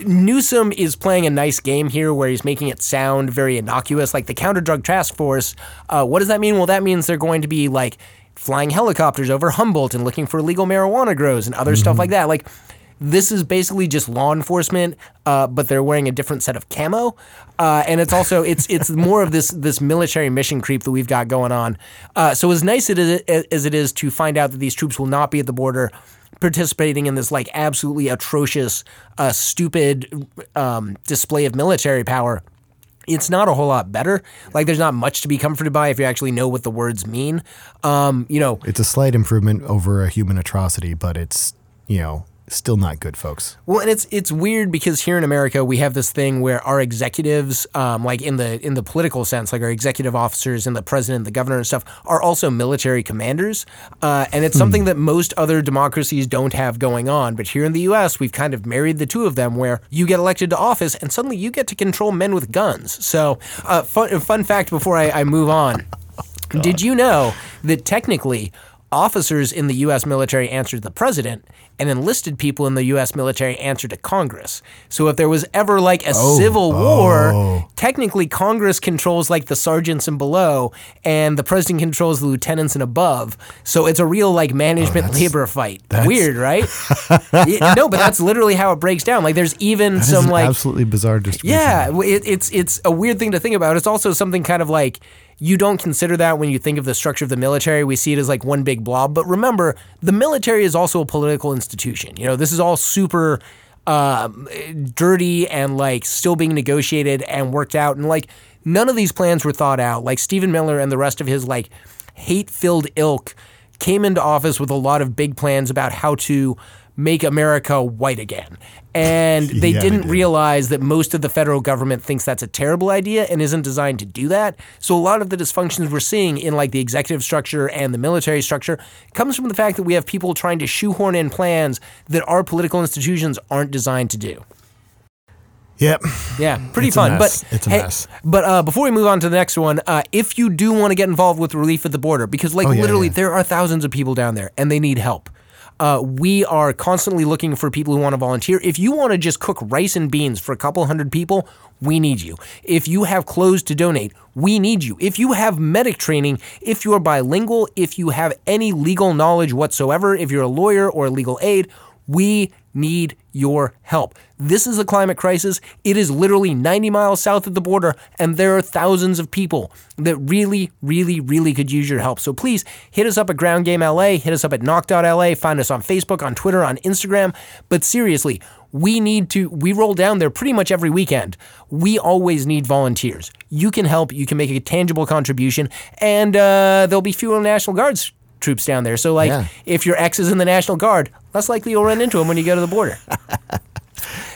Newsom is playing a nice game here where he's making it sound very innocuous. Like the counter drug task force, uh, what does that mean? Well, that means they're going to be like flying helicopters over Humboldt and looking for illegal marijuana grows and other stuff like that. Like this is basically just law enforcement, uh, but they're wearing a different set of camo, uh, and it's also it's it's more of this this military mission creep that we've got going on. Uh, so as nice it is, as it is to find out that these troops will not be at the border, participating in this like absolutely atrocious, uh, stupid um, display of military power. It's not a whole lot better. Like, there's not much to be comforted by if you actually know what the words mean. Um, you know, It's a slight improvement over a human atrocity, but it's, you know, still not good, folks. Well, and it's it's weird because here in America we have this thing where our executives, um, like in the in the political sense, like our executive officers and the president, the governor, and stuff, are also military commanders, uh, and it's something that most other democracies don't have going on. But here in the U.S., we've kind of married the two of them, where you get elected to office and suddenly you get to control men with guns. So, uh, fun fun fact before I, I move on. Did you know that technically officers in the U.S. military answer to the president, and enlisted people in the U.S. military answer to Congress? So if there was ever like a oh. civil war, oh. technically Congress controls like the sergeants and below, and the president controls the lieutenants and above. So it's a real like management oh, labor fight. Weird, right? No, but that's literally how it breaks down. Like there's even some like absolutely bizarre distribution. yeah, it, it's it's a weird thing to think about. It's also something kind of like you don't consider that when you think of the structure of the military. We see it as like one big blob. But remember, the military is also a political institution. You know, this is all super um, dirty and like still being negotiated and worked out. And like none of these plans were thought out. Like Stephen Miller and the rest of his like hate filled ilk came into office with a lot of big plans about how to make America white again. And they Yeah, didn't did. realize that most of the federal government thinks that's a terrible idea and isn't designed to do that. So a lot of the dysfunctions we're seeing in like the executive structure and the military structure comes from the fact that we have people trying to shoehorn in plans that our political institutions aren't designed to do. Yep. Yeah, pretty It's fun. But It's a hey, mess. But uh, before we move on to the next one, uh, if you do want to get involved with relief at the border, because like Oh, yeah, literally yeah. there are thousands of people down there and they need help. Uh, we are constantly looking for people who want to volunteer. If you want to just cook rice and beans for a couple hundred people, we need you. If you have clothes to donate, we need you. If you have medic training, if you are bilingual, if you have any legal knowledge whatsoever, if you're a lawyer or a legal aid, we need your help. This is a climate crisis. It is literally 90 miles south of the border, and there are thousands of people that really, really, really could use your help. So please hit us up at Ground Game LA, hit us up at Knock.LA, find us on Facebook, on Twitter, on Instagram. But seriously, we need to, we roll down there pretty much every weekend. We always need volunteers. You can help, you can make a tangible contribution, and uh, there'll be fewer National Guards troops down there. So, like, Yeah. if your ex is in the National Guard, less likely you'll run into him when you go to the border.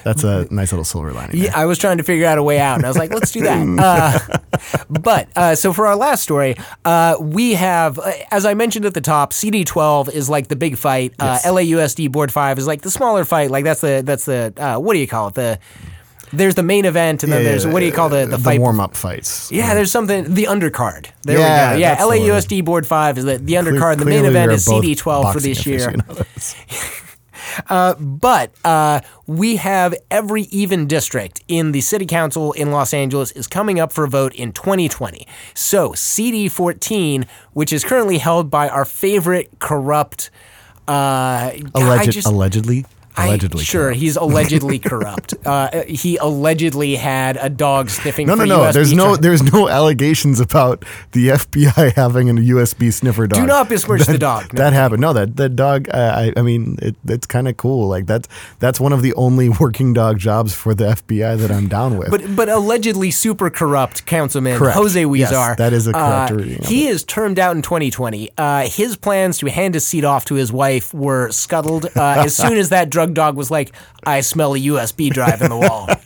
That's a nice little silver lining. Yeah, I was trying to figure out a way out, and I was like, let's do that. Uh, but uh, so for our last story, uh, we have, uh, as I mentioned at the top, CD12 is like the big fight. Uh, LAUSD Board Five is like the smaller fight. Like that's the that's the uh, what do you call it? The there's the main event, and then Yeah, there's what do you call the the, the fight? warm up fights? yeah, there's something. The undercard. There Yeah, we go. Yeah, that's the word. LAUSD Board Five is the, the Cle- undercard. The main event is CD12 for this year. aficionados. But uh, we have every even district in the city council in Los Angeles is coming up for a vote in 2020. So CD 14, which is currently held by our favorite corrupt. Uh, Alleged, just- allegedly. Allegedly. I, sure, corrupt. he's allegedly corrupt. Uh, he allegedly had a dog sniffing. No, no, no. USB There's no, there's no allegations about the FBI having a USB sniffer dog. Do not besmirch the dog. No. That happened. No, that that dog. Uh, I, I mean, it, it's kind of cool. Like that's that's one of the only working dog jobs for the FBI that I'm down with. But but allegedly super corrupt councilman Correct. Jose Yes, that is a correct uh, reading He is termed out in 2020. Uh, his plans to hand his seat off to his wife were scuttled uh, as soon as that drug dog was like, "I smell a USB drive in the wall."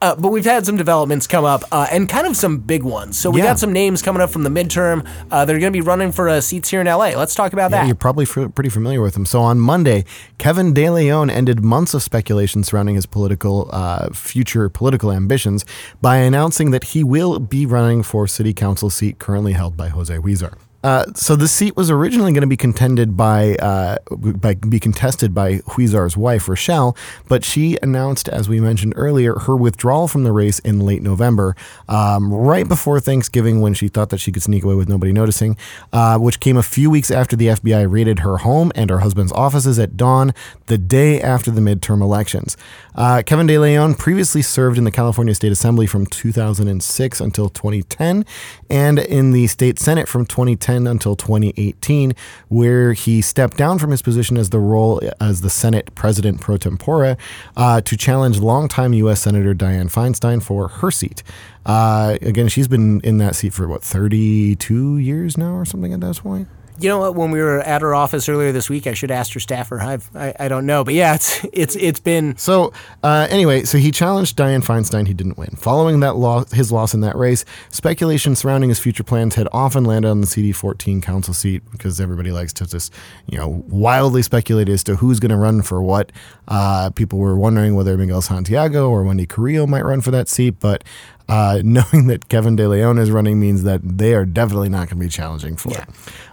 Uh, but we've had some developments come up uh, and kind of some big ones. So we Yeah. got some names coming up from the midterm. Uh, they're going to be running for uh, seats here in LA. Let's talk about Yeah, that. you're probably f- pretty familiar with them. So on Monday, Kevin De Leon ended months of speculation surrounding his political uh, future political ambitions by announcing that he will be running for city council seat currently held by Jose Huizar. Uh, so the seat was originally going to be contended by, uh, by be contested by Huizar's wife Richelle, but she announced, as we mentioned earlier, her withdrawal from the race in late November, um, right before Thanksgiving, when she thought that she could sneak away with nobody noticing, uh, which came a few weeks after the FBI raided her home and her husband's offices at dawn, the day after the midterm elections. Uh, Kevin De Leon previously served in the California State Assembly from 2006 until 2010, and in the state Senate from 2010 until 2018, where he stepped down from his position as the role as the Senate President pro tempore uh, to challenge longtime U.S. Senator Dianne Feinstein for her seat. Uh, again, she's been in that seat for what 32 years now, or something at that point. You know what? When we were at her office earlier this week, I should ask her staffer. I've, I I don't know, but yeah, it's it's it's been So uh, anyway, so he challenged Dianne Feinstein. He didn't win. Following that loss, his loss in that race, speculation surrounding his future plans had often landed on the CD14 council seat because everybody likes to just you know wildly speculate as to who's going to run for what. Uh, people were wondering whether Miguel Santiago or Wendy Carrillo might run for that seat, but. Uh, knowing that Kevin De Leon is running means that they are definitely not going to be challenging for Yeah. it.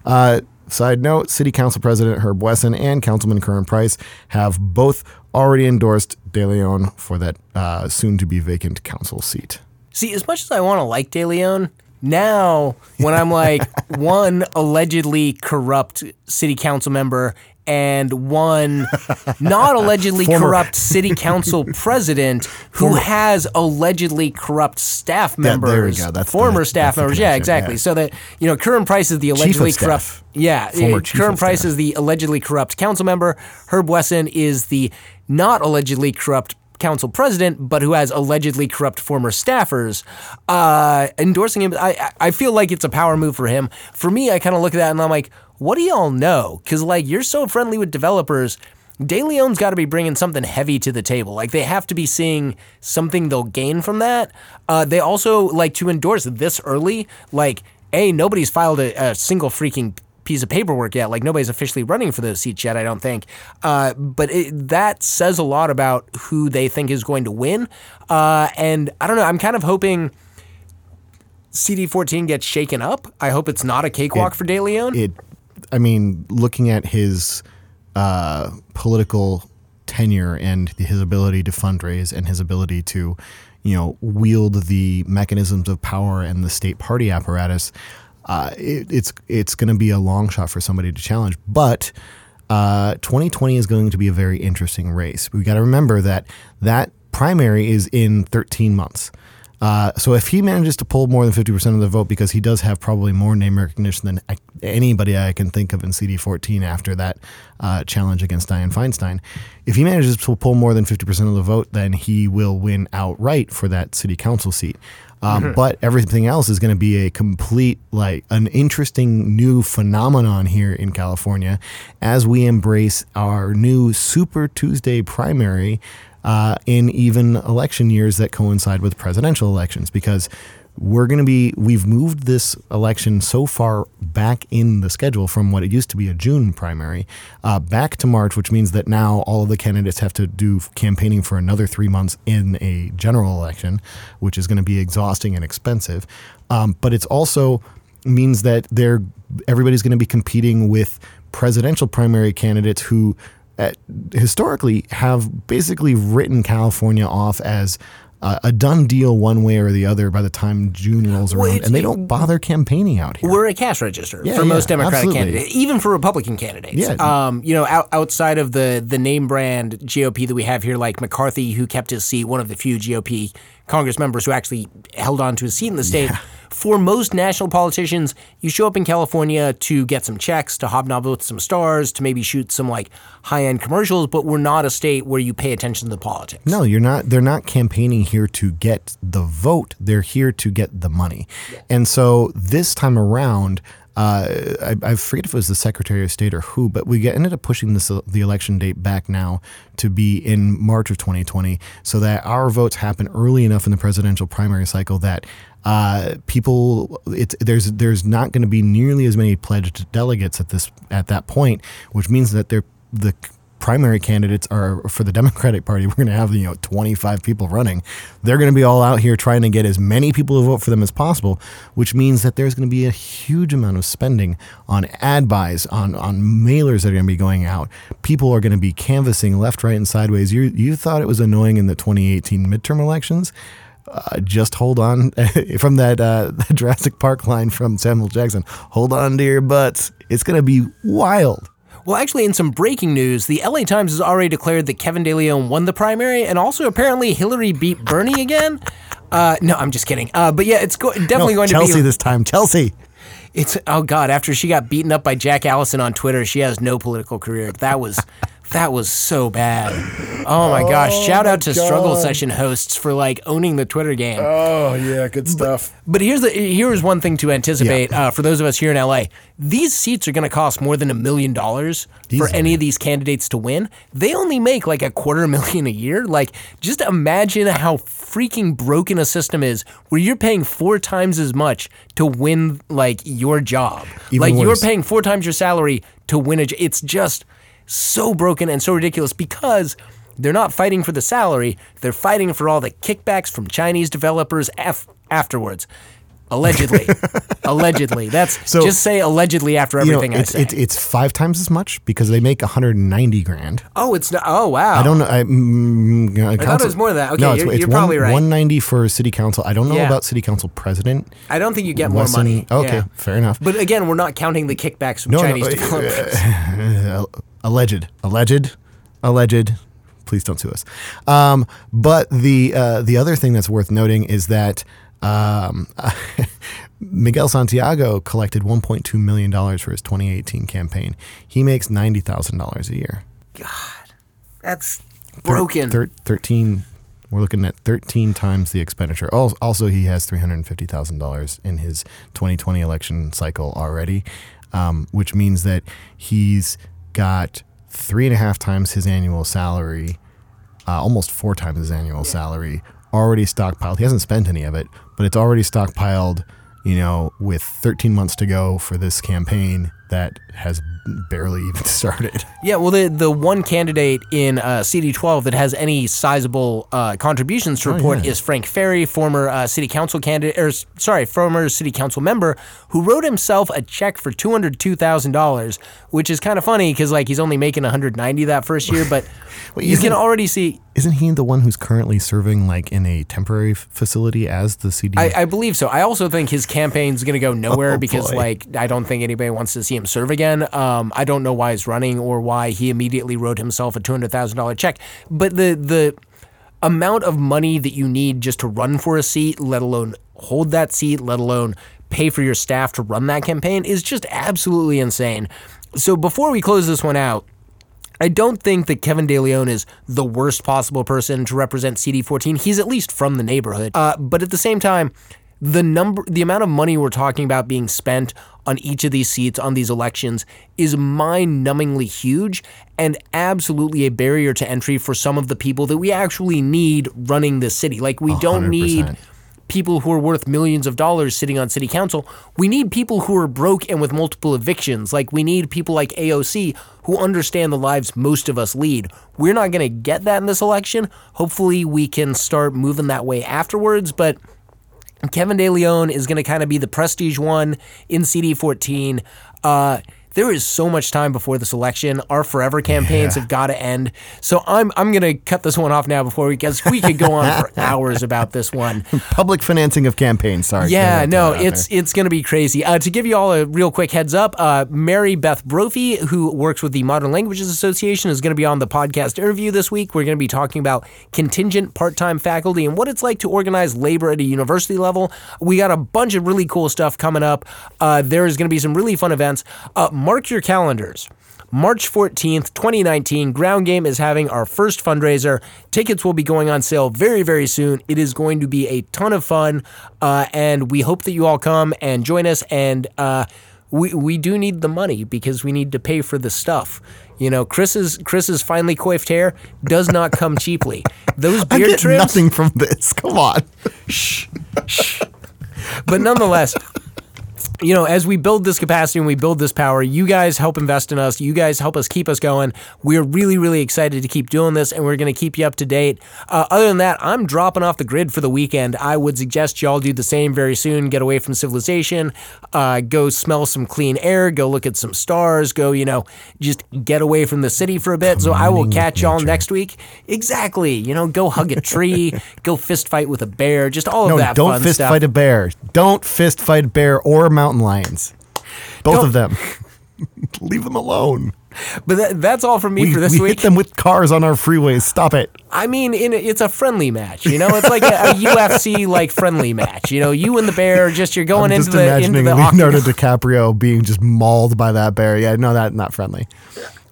Uh, side note: City Council President Herb Wesson and Councilman Curran Price have both already endorsed De Leon for that uh, soon-to-be vacant council seat. See, as much as I want to like De Leon, now when I'm like one allegedly corrupt city council member and one not allegedly Former- corrupt city council president who has allegedly corrupt staff members, there we go. That's the- former staff members. Yeah, exactly. yeah. So that you know, Curran Price is the allegedly corrupt. Yeah, Former chief Curran of Price staff. is the allegedly corrupt council member. Herb Wesson is the not allegedly corrupt council president, but who has allegedly corrupt former staffers. Uh, endorsing him, I- I feel like it's a power move for him. For me, I kind of look at that and I'm like, what do y'all know? Because like you're so friendly with developers. De Leon's got to be bringing something heavy to the table. Like they have to be seeing something they'll gain from that. Uh, they also like to endorse this early. Like, a nobody's filed a, a single freaking piece of paperwork yet. Like nobody's officially running for those seats yet. I don't think. Uh, but it, that says a lot about who they think is going to win. Uh, and I don't know. I'm kind of hoping. CD14 gets shaken up. I hope it's not a cakewalk It- for De Leon. It, I mean, looking at his uh, political tenure and his ability to fundraise and his ability to, you know, wield the mechanisms of power and the state party apparatus, uh, it, it's it's going to be a long shot for somebody to challenge. But uh, 2020 is going to be a very interesting race. We got to remember that that primary is in 13 months. Uh, so if he manages to pull more than 50% of the vote, because he does have probably more name recognition than I, anybody I can think of in CD14 after that uh, challenge against Dianne Feinstein, if he manages to pull more than 50% of the vote, then he will win outright for that city council seat. Um, But everything else is going to be a complete, like, an interesting new phenomenon here in California as we embrace our new Super Tuesday primary uh, in even election years that coincide with presidential elections because we're going to be we've moved this election so far back in the schedule from what it used to be a June primary uh, back to March, which means that now all of the candidates have to do campaigning for another three months in a general election, which is going to be exhausting and expensive. Um, but it's also means that they're everybody's going to be competing with presidential primary candidates who uh, historically have basically written California off as uh, a done deal one way or the other by the time June rolls around, it's- and they don't bother campaigning out here. We're a cash register Yeah, for yeah, most Democratic absolutely. candidates, even for Republican candidates. Yeah. Um, you know, out, outside of the the name brand GOP that we have here, like McCarthy, who kept his seat, one of the few GOP Congress members who actually held on to his seat in the state. For most national politicians, you show up in California to get some checks, to hobnob with some stars, to maybe shoot some like high end commercials, but we're not a state where you pay attention to the politics. No, you're not. They're not campaigning here to get the vote. They're here to get the money. And so this time around, uh, I, I forget if it was the Secretary of State or who, but we get, ended up pushing this the election date back now to be in March of 2020, so that our votes happen early enough in the presidential primary cycle that. Uh, people, there's there's not going to be nearly as many pledged delegates at this at that point, which means that they're the primary candidates are for the Democratic Party. We're going to have you know 25 people running. They're going to be all out here trying to get as many people to vote for them as possible, which means that there's going to be a huge amount of spending on ad buys, on on mailers that are going to be going out. People are going to be canvassing left, right, and sideways. You you thought it was annoying in the 2018 midterm elections. Uh, just hold on from that uh, Jurassic Park line from Samuel Jackson. Hold on to your butts. It's going to be wild. Well, actually, in some breaking news, the LA Times has already declared that Kevin De Leon won the primary, and also apparently Hillary beat Bernie again. Uh, no, I'm just kidding. Uh, but yeah, it's go- definitely No, going Chelsea to be. Chelsea this time. Chelsea. It's oh god, after she got beaten up by Jack Allison on Twitter, she has no political career. That was that was so bad. Oh my gosh! Shout out to struggle session hosts for like owning the Twitter game. Oh yeah, good stuff. But here's the here's one thing to anticipate uh, for those of us here in LA. These seats are going to cost more than a million dollars for any of these candidates to win. They only make like a quarter million a year. Like just imagine how freaking broken a system is where you're paying four times as much to win like your job. Even like you're paying four times your salary to win a it's just so broken and so ridiculous because they're not fighting for the salary, they're fighting for all the kickbacks from Chinese developers af- afterwards. Allegedly. allegedly. That's So- just say allegedly after You know, everything it's, I say. it's it's five times as much because they make 190 grand. oh, it's not. Oh, wow. I don't know. I, mm, uh, thought it was more than that. Okay, no, it's, you're- it's you're one- probably right. 190 for city council. I don't know Yeah. about city council president. I don't think you get more money. Okay, Yeah. fair enough. But again, we're not counting the kickbacks from No, no, Chinese uh, developers. alleged, alleged, alleged. Please don't sue us. Um, but the uh, the other thing that's worth noting is that um, Miguel Santiago collected 1.2 million dollars for his 2018 campaign. He makes ninety thousand dollars a year. God, that's broken. thir- Thirteen. We're looking at 13 times the expenditure. Also, he has $350,000 in his 2020 election cycle already, um, which means that he's got three and a half times his annual salary, uh, almost four times his annual salary already stockpiled. He hasn't spent any of it, but it's already stockpiled, you know, with 13 months to go for this campaign that has barely even started. Yeah, well, the the one candidate in uh, CD12 that has any sizable uh, contributions to report Oh, yeah. is Frank Ferry, former uh, city council candidate, or sorry, former city council member, who wrote himself a check for two hundred two thousand dollars, which is kind of funny because like he's only making one hundred ninety that first year, but Wait, you can already see. Isn't he the one who's currently serving like in a temporary f- facility as the CD? I, I believe so. I also think his campaign's going to go nowhere Oh, because, boy. like, I don't think anybody wants to see him serve again. Um, I don't know why he's running or why he immediately wrote himself a two hundred thousand dollar check. But the the amount of money that you need just to run for a seat, let alone hold that seat, let alone pay for your staff to run that campaign, is just absolutely insane. So before we close this one out. I don't think that Kevin De Leon is the worst possible person to represent CD14. He's at least from the neighborhood. Uh, but at the same time, the number, the amount of money we're talking about being spent on each of these seats on these elections is mind-numbingly huge and absolutely a barrier to entry for some of the people that we actually need running this city. Like we don't need people who are worth millions of dollars sitting on city council. We need people who are broke and with multiple evictions. Like we need people like AOC who understand the lives most of us lead. We're not going to get that in this election. Hopefully we can start moving that way afterwards, but Kevin De Leon is going to kind of be the prestige one in CD14. Uh, there is so much time before this election. Our forever campaigns Yeah. have got to end. So I'm I'm gonna cut this one off now before we because we could go on for hours about this one. Public financing of campaigns. Sorry. Yeah, no, throw that out it's there. it's going to be crazy. Uh, to give you all a real quick heads up, uh, Mary Beth Brophy, who works with the Modern Languages Association, is going to be on the podcast interview this week. We're going to be talking about contingent part-time faculty and what it's like to organize labor at a university level. We got a bunch of really cool stuff coming up. Uh, there's going to be some really fun events. Uh, mark your calendars. March 14th, 2019, Ground Game is having our first fundraiser. Tickets will be going on sale very, very soon. It is going to be a ton of fun, uh, and we hope that you all come and join us. And uh, we we do need the money because we need to pay for the stuff. You know, Chris's Chris's finely coiffed hair does not come cheaply. Those beard I get trims, nothing from this. Come on. Shh, shh. But nonetheless, you know, as we build this capacity and we build this power, you guys help invest in us. You guys help us keep us going. We're really, really excited to keep doing this, and we're going to keep you up to date. Uh, other than that, I'm dropping off the grid for the weekend. I would suggest y'all do the same very soon. Get away from civilization. Uh, go smell some clean air. Go look at some stars. Go, you know, just get away from the city for a bit. So I will catch y'all next week. Exactly. You know, go hug a tree. go fist fight with a bear. Just all of No, that don't fist stuff. fight a bear. Don't fist fight a bear or mountain lions. Both Don't- of them. Leave them alone. But that, that's all from me We, for this we week. hit them with cars on our freeways. Stop it. I mean, in a, it's a friendly match. You know, it's like a, a UFC like friendly match. You know, you and the bear just you're going I'm into just the into imagining the Leonardo octagon. DiCaprio being just mauled by that bear. Yeah, no, that not friendly.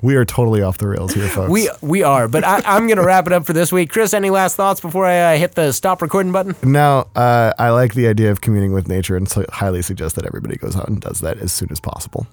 We are totally off the rails here, folks. We we are, but I, I'm going to wrap it up for this week. Chris, any last thoughts before I uh, hit the stop recording button? now, uh, I like the idea of communing with nature and so highly suggest that everybody goes out and does that as soon as possible.